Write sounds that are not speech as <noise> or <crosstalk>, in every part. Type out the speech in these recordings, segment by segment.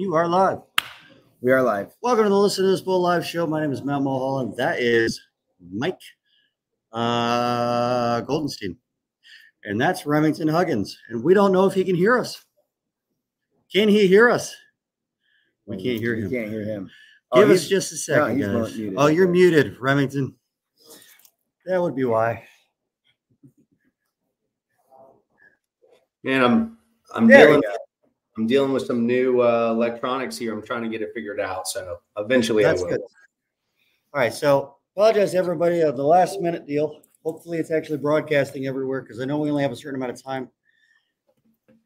You are live. We are live. Welcome to the Listen to This Bull Live Show. My name is Matt Mulholland. That is Mike uh, Goldenstein. And that's Remington Huggins. And we don't know if he can hear us. Can he hear us? We can't hear You him. can't hear him. Give Oh, us just a second, he's guys. muted. Oh, you're muted, Remington. That would be why. Man, I'm I'm There dealing you go. I'm dealing with some new uh, electronics here. I'm trying to get it figured out. So eventually That's I will. good. All right, so apologize to everybody of the last minute deal. Hopefully, it's actually broadcasting everywhere because I know we only have a certain amount of time,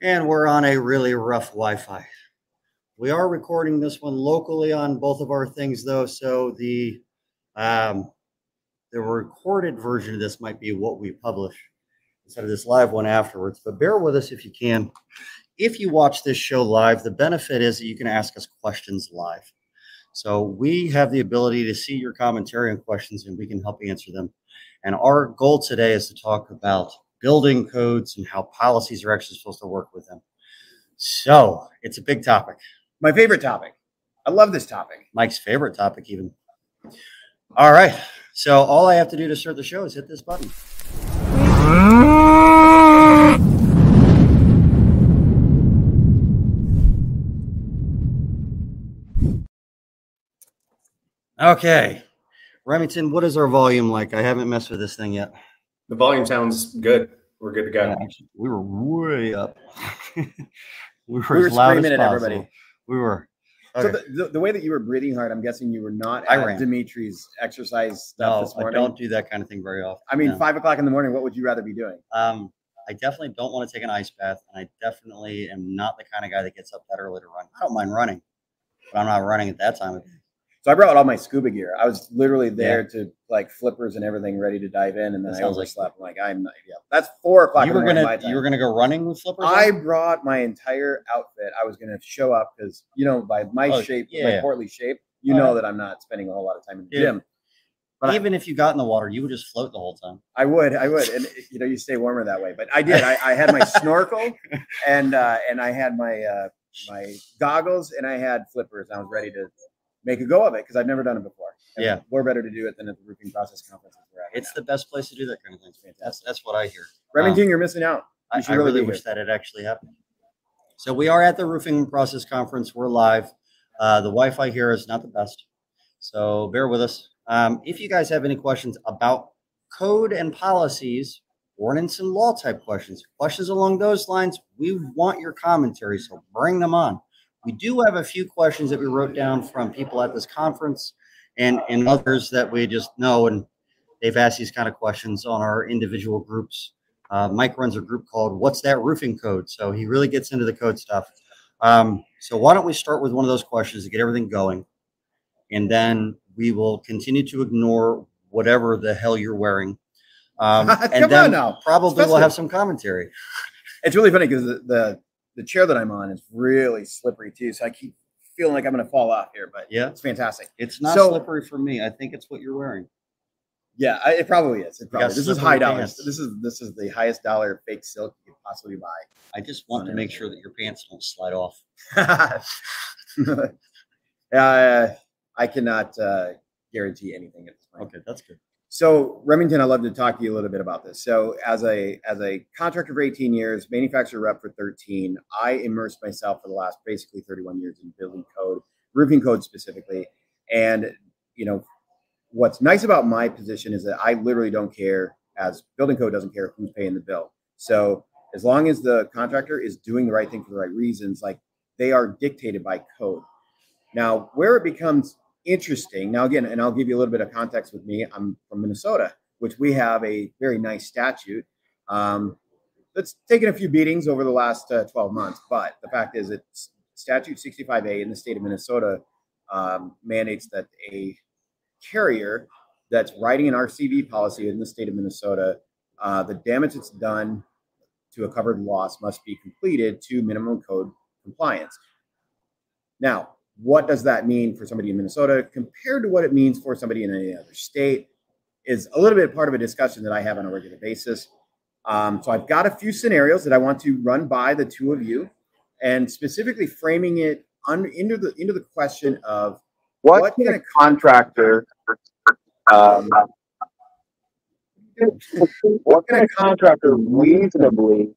and we're on a really rough Wi-Fi. We are recording this one locally on both of our things, though, so the um, the recorded version of this might be what we publish instead of this live one afterwards. But bear with us if you can. If you watch this show live, the benefit is that you can ask us questions live. So we have the ability to see your commentary and questions, and we can help answer them. And our goal today is to talk about building codes and how policies are actually supposed to work with them. So it's a big topic. My favorite topic. I love this topic. Mike's favorite topic, even. All right. So all I have to do to start the show is hit this button. Okay. Remington, what is our volume like? I haven't messed with this thing yet. The volume sounds good. We're good to go. Yeah, actually, we were way up. <laughs> we were, We were screaming at possible. everybody. We were. So the, the, the way that you were breathing hard, I'm guessing you were not I at ran. Dimitri's exercise stuff no, this I don't do that kind of thing very often. I mean, no. five o'clock in the morning. What would you rather be doing? Um, I definitely don't want to take an ice bath, and I definitely am not the kind of guy that gets up that early to run. I don't mind running, but I'm not running at that time of day. So I brought all my scuba gear. I was literally there to like flippers and everything, ready to dive in, and then That I sounds like- overslept. Like, I'm not. Yeah, that's four o'clock. You were gonna you were gonna go running with flippers. I on? brought my entire outfit. I was going to show up because, you know, by my Oh, shape, yeah. my portly shape, you know yeah. that I'm not spending a whole lot of time in the Yeah. gym. But I- even if you got in the water, you would just float the whole time. I would, I would, and you know, you stay warmer that way. But I did. I, I had my snorkel, <laughs> and uh, and I had my uh, my goggles, and I had flippers. I was ready to make a go of it because I've never done it before. And Yeah. we're better to do it than at the roofing process conference. It's the best place to do that kind of thing. That's that's what I hear. Remington, you're missing out. I, You should I really wish that it actually happened. So we are at the roofing process conference. We're live. Uh, the Wi-Fi here is not the best, so bear with us. Um, if you guys have any questions about code and policies, ordinance and law type questions, questions along those lines, we want your commentary. So bring them on. We do have a few questions that we wrote down from people at this conference, and and others that we just know, and they've asked these kind of questions on our individual groups. Uh, Mike runs a group called What's That Roofing Code? So he really gets into the code stuff. Um, so why don't we start with one of those questions to get everything going? And then we will continue to ignore whatever the hell you're wearing. Um, <laughs> and then probably we'll have some commentary. It's really funny because the, the the chair that I'm on is really slippery too, so I keep feeling like I'm going to fall off here. But Yeah. it's fantastic. It's not So- slippery for me. I think it's what you're wearing. Yeah, I, it probably is. It probably. This is high dollars. pants. This is this is the highest dollar fake silk you could possibly buy. I just want to make sure that your pants don't slide off. <laughs> uh, I cannot uh, guarantee anything at this point. Okay, that's good. So Remington, I'd love to talk to you a little bit about this. So as a as a contractor for 18 years, manufacturer rep for 13, I immersed myself for the last basically 31 years in building code, roofing code specifically. And you know, what's nice about my position is that I literally don't care as building code doesn't care who's paying the bill. So as long as the contractor is doing the right thing for the right reasons, like they are dictated by code. Now, where it becomes interesting, now again, and I'll give you a little bit of context with me. I'm from Minnesota, which we have a very nice statute um, that's taken a few beatings over the last uh, 12 months. But the fact is, it's statute 65A in the state of Minnesota um, mandates that a carrier that's writing an RCV policy in the state of Minnesota, uh, the damage that's done to a covered loss must be completed to minimum code compliance. Now, what does that mean for somebody in Minnesota compared to what it means for somebody in any other state is a little bit part of a discussion that I have on a regular basis. Um, so I've got a few scenarios that I want to run by the two of you and specifically framing it into the into the question of What, What can can a contractor, um, what can a contractor reasonably,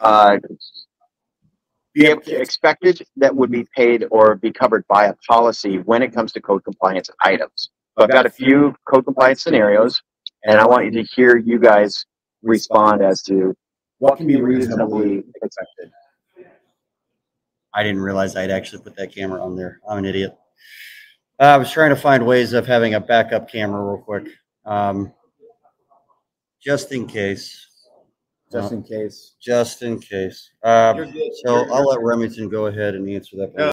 uh, be able to expected that would be paid or be covered by a policy when it comes to code compliance items? So I've got a few code compliance scenarios and I want you to hear you guys respond as to what can be reasonably expected. I didn't realize I'd actually put that camera on there. I'm an idiot. Uh, I was trying to find ways of having a backup camera real quick, um, just in case. Just in case. Just in case. Uh, so I'll let Remington go ahead and answer that.